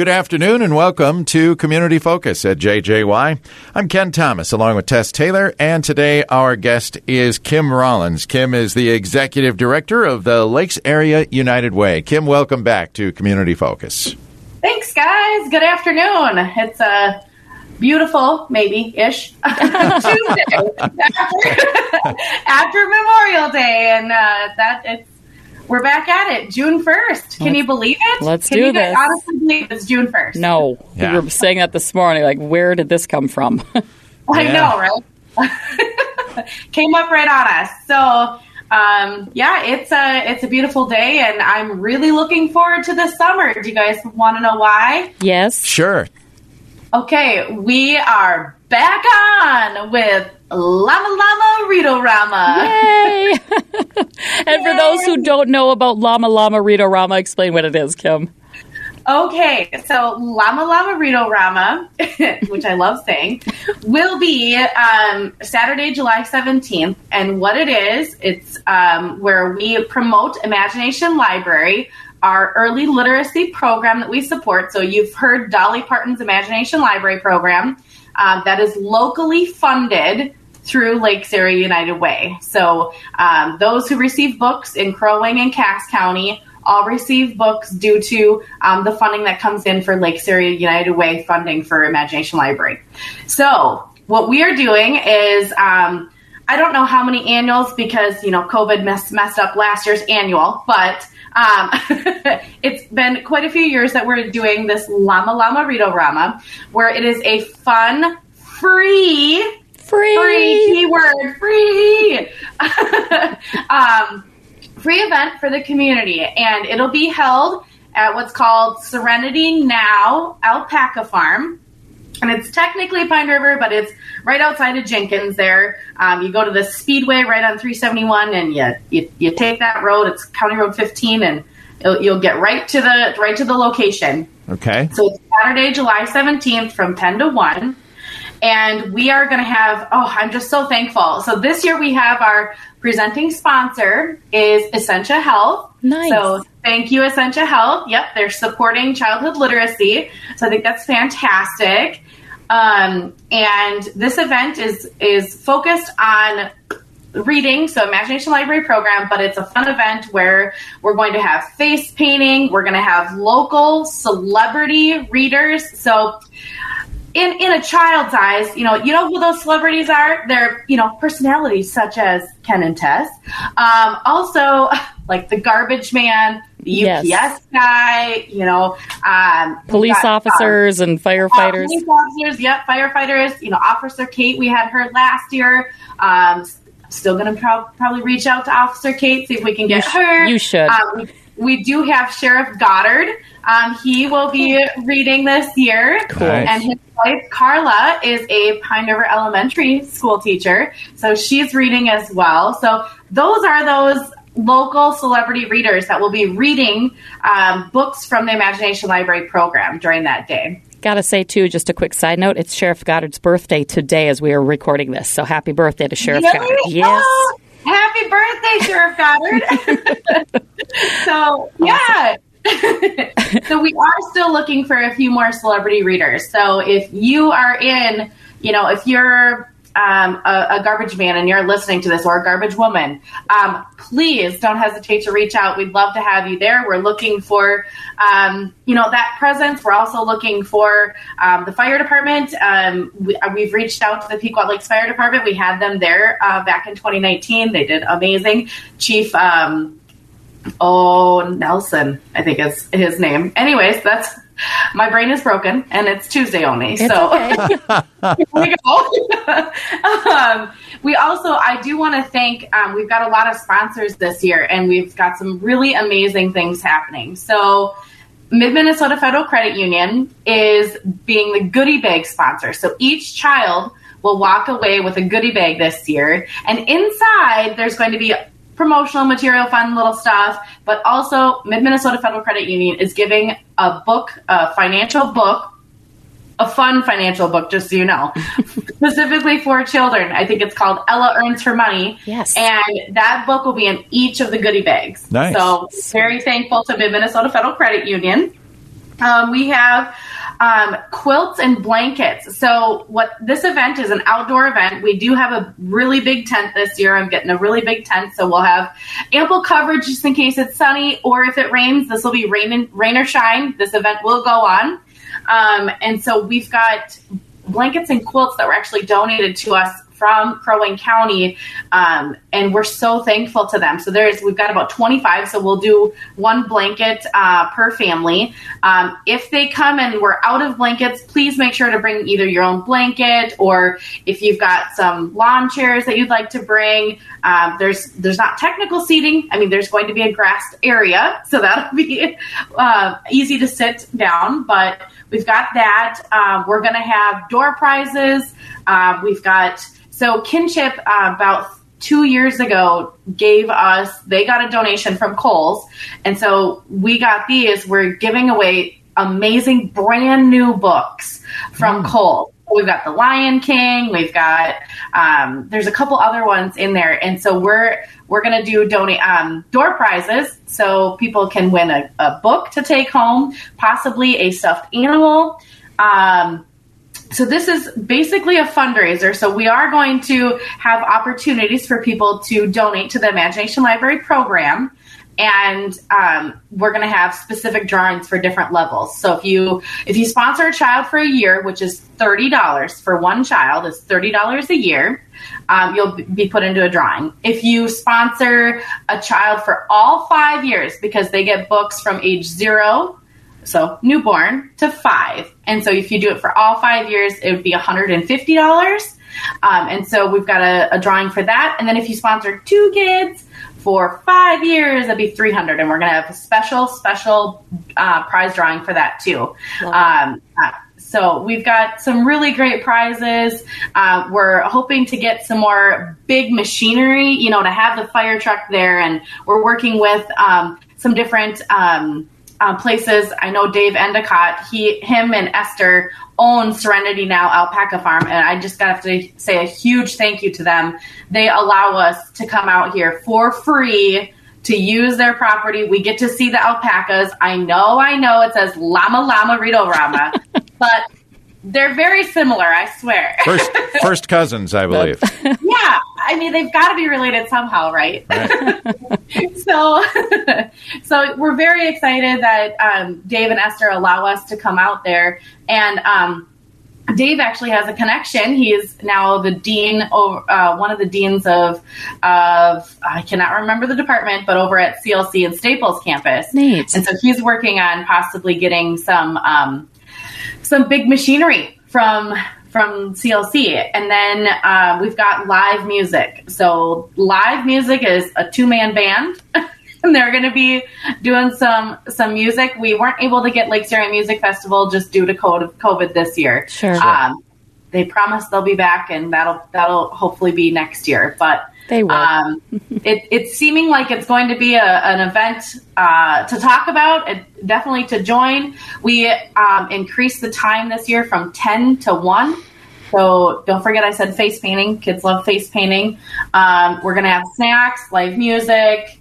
Good afternoon and welcome to Community Focus at JJY. I'm Ken Thomas along with Tess Taylor, and today our guest is Kim Rollins. Kim is the Executive Director of the Lakes Area United Way. Kim, welcome back to Community Focus. Thanks, guys. Good afternoon. It's a beautiful, maybe ish Tuesday after, after Memorial Day, and uh, that it's we're back at it, June 1st. Can you believe it? Let's Can do you guys this. honestly believe it's June 1st? No, Yeah. we were saying that this morning. Like, where did this come from? I Yeah. know, right? Came up right on us. So, um, yeah, it's a it's a beautiful day, and I'm really looking forward to the summer. Do you guys want to know why? yes. Sure. Okay, we are back on with Llama Llama Rito Rama. Yay! and for those who don't know about Llama Llama Rito Rama, explain what it is, Kim. Okay, so Llama Llama Rito Rama, which I love saying, will be um, Saturday, July 17th. And what it is, it's um, where we promote Imagination Library, our early literacy program that we support. So you've heard Dolly Parton's Imagination Library program um, that is locally funded through Lakes Area United Way. So um, those who receive books in Crow Wing and Cass County all receive books due to um, the funding that comes in for Lakes Area United Way funding for Imagination Library. So what we are doing is um, I don't know how many annuals because you know COVID mess, messed up last year's annual, but um, it's been quite a few years that we're doing this Llama Llama Rito Rama, where it is a fun, free Free. free keyword free um, free event for the community and it'll be held at what's called serenity now alpaca farm and it's technically pine river but it's right outside of jenkins there um, you go to the speedway right on 371 and you, you, you take that road it's county road 15 and you'll, you'll get right to the right to the location Okay. so it's Saturday, July 17th from 10 to 1. And we are going to have, oh, I'm just so thankful. So this year we have our presenting sponsor is Essentia Health. Nice. So thank you, Essentia Health. Yep, they're supporting childhood literacy. So I think that's fantastic. Um, and this event is is focused on reading, so Imagination Library program, but it's a fun event where we're going to have face painting, we're going to have local celebrity readers. So in in a child's eyes, you know, you know who those celebrities are? They're, you know, personalities such as Ken and Tess. Um, also like the garbage man, the UPS Yes. guy, you know, um, Police got, um, officers and uh, firefighters. police officers, yep, firefighters. You know, Officer Kate, we had her last year. Um, still going to prob probably reach out to Officer Kate, see if we can get sh- her. you should. Um, we, we do have Sheriff Goddard. Um, he will be reading this year. Cool. And his wife, Carla, is a Pine River Elementary school teacher. So she's reading as well. So those are those local celebrity readers that will be reading um, books from the Imagination Library program during that day. Gotta say, too, just a quick side note it's Sheriff Goddard's birthday today as we are recording this. So happy birthday to Sheriff Really? Goddard. Yes. Oh, happy birthday, Sheriff Goddard. so, yeah. so we are still looking for a few more celebrity readers. So if you are in, you know, if you're um, a, a garbage man and you're listening to this or a garbage woman, um, please don't hesitate to reach out. We'd love to have you there. We're looking for, um, you know, that presence. We're also looking for um, the fire department. Um, we, uh, we've reached out to the Pequot Lakes Fire Department. We had them there uh, back in 2019. They did amazing. Chief, um, oh, Nelson, I think is his name. Anyways, that's my brain is broken and it's Tuesday only. It's so okay. we go. um, we also, I do want to thank, um, we've got a lot of sponsors this year and we've got some really amazing things happening. So, Mid Minnesota Federal Credit Union is being the goodie bag sponsor. So each child will walk away with a goodie bag this year. And inside, there's going to be promotional material, fun little stuff, but also Mid Minnesota Federal Credit Union is giving a book, a financial book, a fun financial book, just so you know, specifically for children. I think it's called Ella Earns Her Money. Yes. And that book will be in each of the goodie bags. Nice. So very thankful to Mid Minnesota Federal Credit Union. Um, we have um, quilts and blankets. So, what this event is an outdoor event. We do have a really big tent this year. I'm getting a really big tent, so we'll have ample coverage just in case it's sunny or if it rains. This will be rain, and, rain or shine. This event will go on. Um, and so, we've got blankets and quilts that were actually donated to us from Crow Wing County, um, and we're so thankful to them. So there's we've got about 25, so we'll do one blanket uh, per family. Um, if they come and we're out of blankets, please make sure to bring either your own blanket or if you've got some lawn chairs that you'd like to bring. Um, there's there's not technical seating. I mean, there's going to be a grassed area, so that'll be uh, easy to sit down, but. We've got that. Uh, we're going to have door prizes. Uh, we've got so Kinship uh, about two years ago gave us they got a donation from Kohl's, and so we got these. We're giving away amazing brand new books from mm. Kohl's. We've got The Lion King. We've got um, there's a couple other ones in there, and so we're we're gonna do donate um, door prizes so people can win a, a, book to take home, possibly a stuffed animal. Um, so this is basically a fundraiser. So we are going to have opportunities for people to donate to the Imagination Library program. And um, we're going to have specific drawings for different levels. So if you if you sponsor a child for a year, which is thirty dollars for one child, is thirty dollars a year, um, you'll be put into a drawing. If you sponsor a child for all five years, because they get books from age zero so newborn to five. And so if you do it for all five years, it would be $150. Um, and so we've got a, a, drawing for that. And then if you sponsor two kids for five years, that'd be 300. And we're going to have a special, special uh, prize drawing for that too. Um, uh, so we've got some really great prizes. Uh, we're hoping to get some more big machinery, you know, to have the fire truck there. And we're working with um, some different um, uh, places. I know Dave Endicott, he, him, and Esther own Serenity Now Alpaca Farm, and I just got to say a huge thank you to them. They allow us to come out here for free to use their property. We get to see the alpacas. I know, I know, it says Llama Llama Rito Rama, but they're very similar, I swear. First, first cousins, I believe. yeah, I mean they've got to be related somehow, right? right. so, so we're very excited that um, Dave and Esther allow us to come out there, and um, Dave actually has a connection. He is now the dean, uh, one of the deans of, of I cannot remember the department, but over at CLC and Staples campus. Neat. And so he's working on possibly getting some. Um, some big machinery from from CLC, and then uh, we've got live music. So live music is a two man band. and they're going to be doing some some music. We weren't able to get Lakes Area Music Festival just due to COVID this year. Sure. Um, they promise they'll be back, and that'll that'll hopefully be next year. But they will. Um, it, it's seeming like it's going to be a, an event uh, to talk about, and definitely to join. We um, increased the time this year from 10 to 1. So don't forget, I said face painting. Kids love face painting. Um, we're going to have snacks, live music,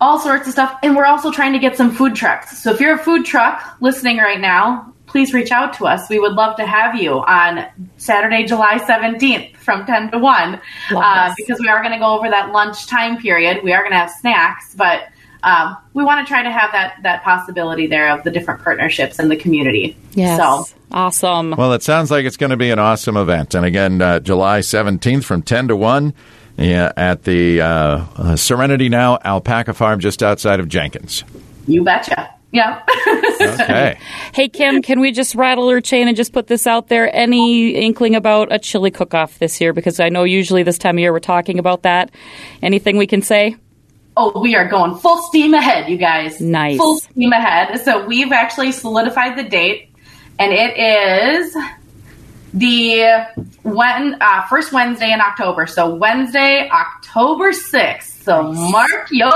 all sorts of stuff. And we're also trying to get some food trucks. So if you're a food truck listening right now, please reach out to us. We would love to have you on Saturday, July 17th from 10 to 1 uh, because we are going to go over that lunch time period. We are going to have snacks, but um, we want to try to have that, that possibility there of the different partnerships in the community. Yes. So. Awesome. Well, it sounds like it's going to be an awesome event. And again, uh, July 17th from 10 to 1 yeah, at the uh, uh, Serenity Now Alpaca Farm just outside of Jenkins. You betcha. Yeah. okay. Hey, Kim, can we just rattle her chain and just put this out there? Any inkling about a chili cook off this year? Because I know usually this time of year we're talking about that. Anything we can say? Oh, we are going full steam ahead, you guys. Nice. Full steam ahead. So we've actually solidified the date, and it is the when uh, first Wednesday in October. So Wednesday, October sixth. So mark your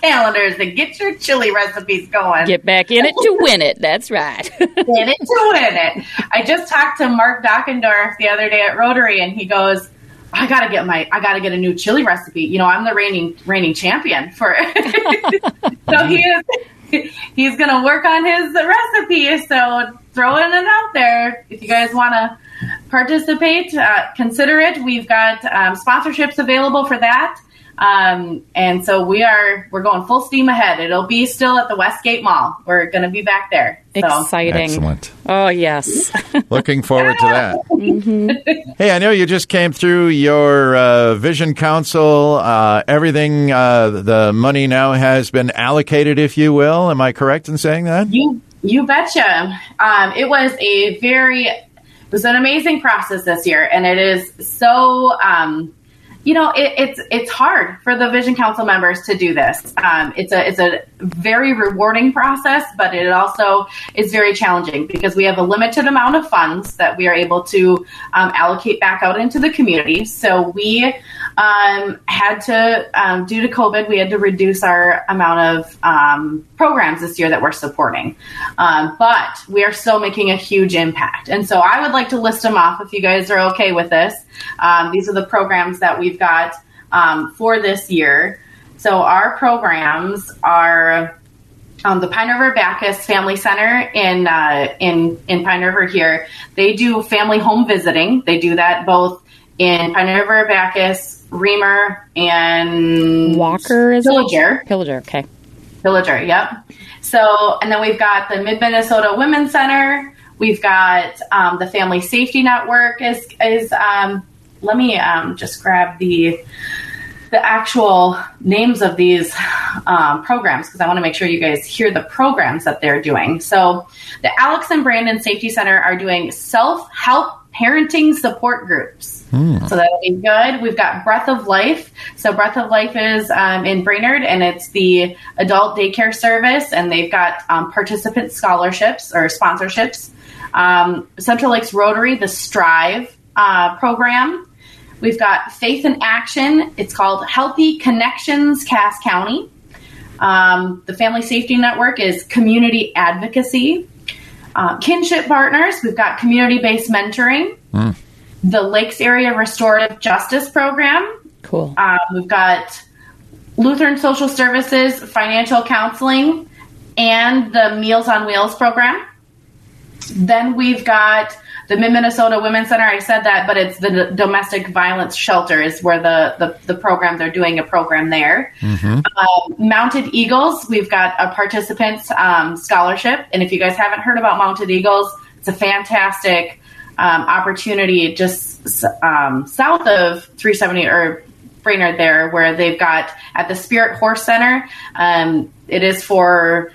calendars and get your chili recipes going. Get back in it to win it. That's right. in it to win it. I just talked to Mark Dockendorf the other day at Rotary, and he goes, "I gotta get my, I gotta get a new chili recipe. You know, I'm the reigning reigning champion for." it. so he is he's going to work on his recipe. So throwing it out there. If you guys want to participate, uh, consider it. We've got um, sponsorships available for that. Um, and so we are we're going full steam ahead. It'll be still at the Westgate Mall. We're going to be back there. So. Exciting! Excellent. Oh yes. Looking forward to that. Mm-hmm. Hey, I know you just came through your uh, Vision Council. Uh, everything, uh, the money now has been allocated, if you will. Am I correct in saying that? You you betcha. Um, it was a very it was an amazing process this year, and it is so. Um, you know, it, it's it's hard for the Vision Council members to do this. Um, it's a it's a very rewarding process, but it also is very challenging because we have a limited amount of funds that we are able to um, allocate back out into the community. So we um, had to, um, due to COVID, we had to reduce our amount of um, programs this year that we're supporting. Um, but we are still making a huge impact, and so I would like to list them off if you guys are okay with this. these are the programs that we've got um, for this year. So our programs are um, the Pine River Backus Family Center in uh, in in Pine River here. They do family home visiting. They do that both in Pine River Backus, Remer, and Walker is Pillager. It? Pillager, okay. Pillager, yep. So, and then we've got the Mid Minnesota Women's Center. We've got um, the Family Safety Network is is um, let me um, just grab the the actual names of these um, programs because I want to make sure you guys hear the programs that they're doing. So, the Alex and Brandon Safety Center are doing self help parenting support groups. Hmm. So that'll be good. We've got Breath of Life. So Breath of Life is um, in Brainerd, and it's the adult daycare service, and they've got um, participant scholarships or sponsorships. Um, Central Lakes Rotary, the Strive uh, program. We've got Faith in Action. It's called Healthy Connections Cass County. Um, the Family Safety Network is Community Advocacy. Uh, kinship Partners, we've got community based mentoring. Mm. The Lakes Area Restorative Justice Program. Cool. Uh, we've got Lutheran Social Services, Financial Counseling, and the Meals on Wheels program. Then we've got the Mid Minnesota Women's Center. I said that, but it's the domestic violence shelter is where the the, the program they're doing a program there. Mm-hmm. Um, Mounted Eagles, we've got a participants um, scholarship, and if you guys haven't heard about Mounted Eagles, it's a fantastic um, opportunity just um, south of 370 or Brainerd there, where they've got at the Spirit Horse Center. Um, it is for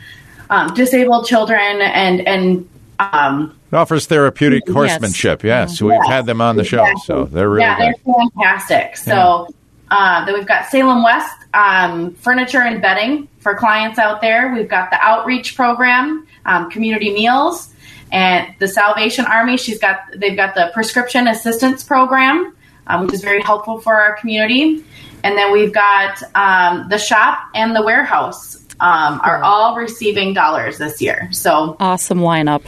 um, disabled children and and um, it offers therapeutic yes. horsemanship. Yes, we've had them on the show, so they're really yeah, they're good. fantastic. So yeah. uh, then we've got Salem West um, furniture and bedding for clients out there. We've got the outreach program, um, community meals, and the Salvation Army. She's got they've got the prescription assistance program, um, which is very helpful for our community. And then we've got um, the shop and the warehouse um, are all receiving dollars this year. So awesome lineup.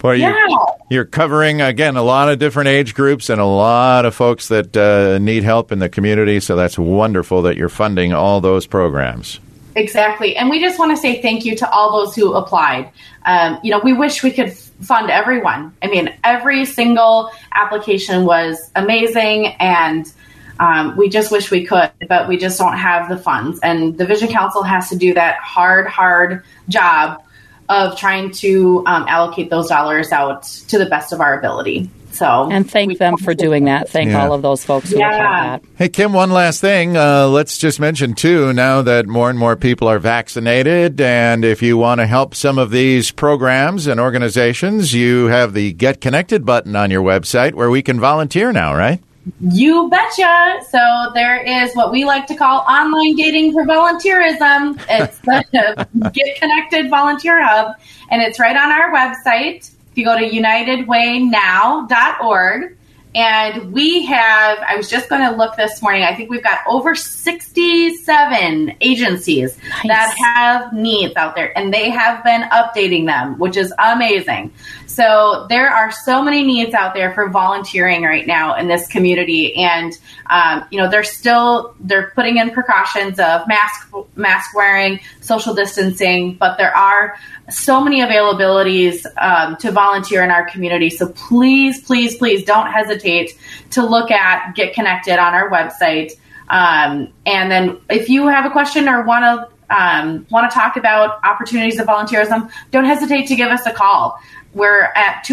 Boy, yeah. you're, you're, covering again a lot of different age groups and a lot of folks that uh, need help in the community. So that's wonderful that you're funding all those programs. Exactly, and we just want to say thank you to all those who applied. Um, you know, we wish we could fund everyone. I mean, every single application was amazing, and um, we just wish we could, but we just don't have the funds. And the Vision Council has to do that hard, hard job of trying to um, allocate those dollars out to the best of our ability. So, and thank them for doing that. Thank yeah. all of those folks who yeah. that. Hey, Kim, one last thing. Uh, let's just mention, too, now that more and more people are vaccinated, and if you want to help some of these programs and organizations, you have the Get Connected button on your website where we can volunteer now, right? You betcha. So there is what we like to call online dating for volunteerism. It's the Get Connected Volunteer Hub, and it's right on our website. If you go to unitedwaynow.org, and we have, I was just going to look this morning, I think we've got over 67 agencies nice. that have needs out there, and they have been updating them, which is amazing. So there are so many needs out there for volunteering right now in this community, and um, you know they're still they're putting in precautions of mask mask wearing, social distancing, but there are so many availabilities um, to volunteer in our community. So please, please, please don't hesitate to look at Get Connected on our website. Um, and then if you have a question or want to um, want to talk about opportunities of volunteerism, don't hesitate to give us a call. We're at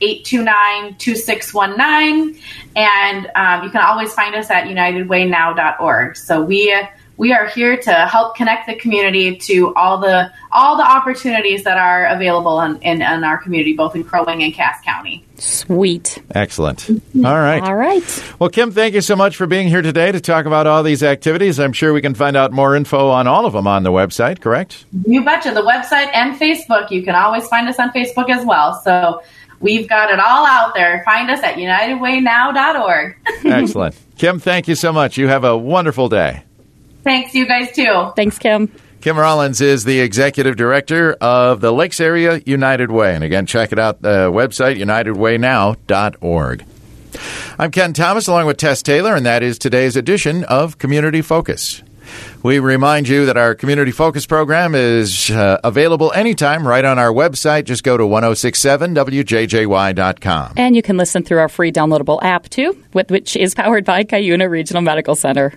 218-829-2619 and um, you can always find us at unitedwaynow.org. So we we are here to help connect the community to all the all the opportunities that are available in, in, in our community, both in Crow Wing and Cass County. Sweet. Excellent. All right. All right. Well, Kim, thank you so much for being here today to talk about all these activities. I'm sure we can find out more info on all of them on the website, correct? You betcha. The website and Facebook. You can always find us on Facebook as well. So we've got it all out there. Find us at unitedwaynow.org. Excellent. Kim, thank you so much. You have a wonderful day. Thanks, you guys too. Thanks, Kim. Kim Rollins is the executive director of the Lakes Area United Way. And again, check it out, the website, unitedwaynow.org. I'm Ken Thomas along with Tess Taylor, and that is today's edition of Community Focus. We remind you that our Community Focus program is uh, available anytime right on our website. Just go to 1067wjjy.com. And you can listen through our free downloadable app, too, which is powered by Cuyuna Regional Medical Center.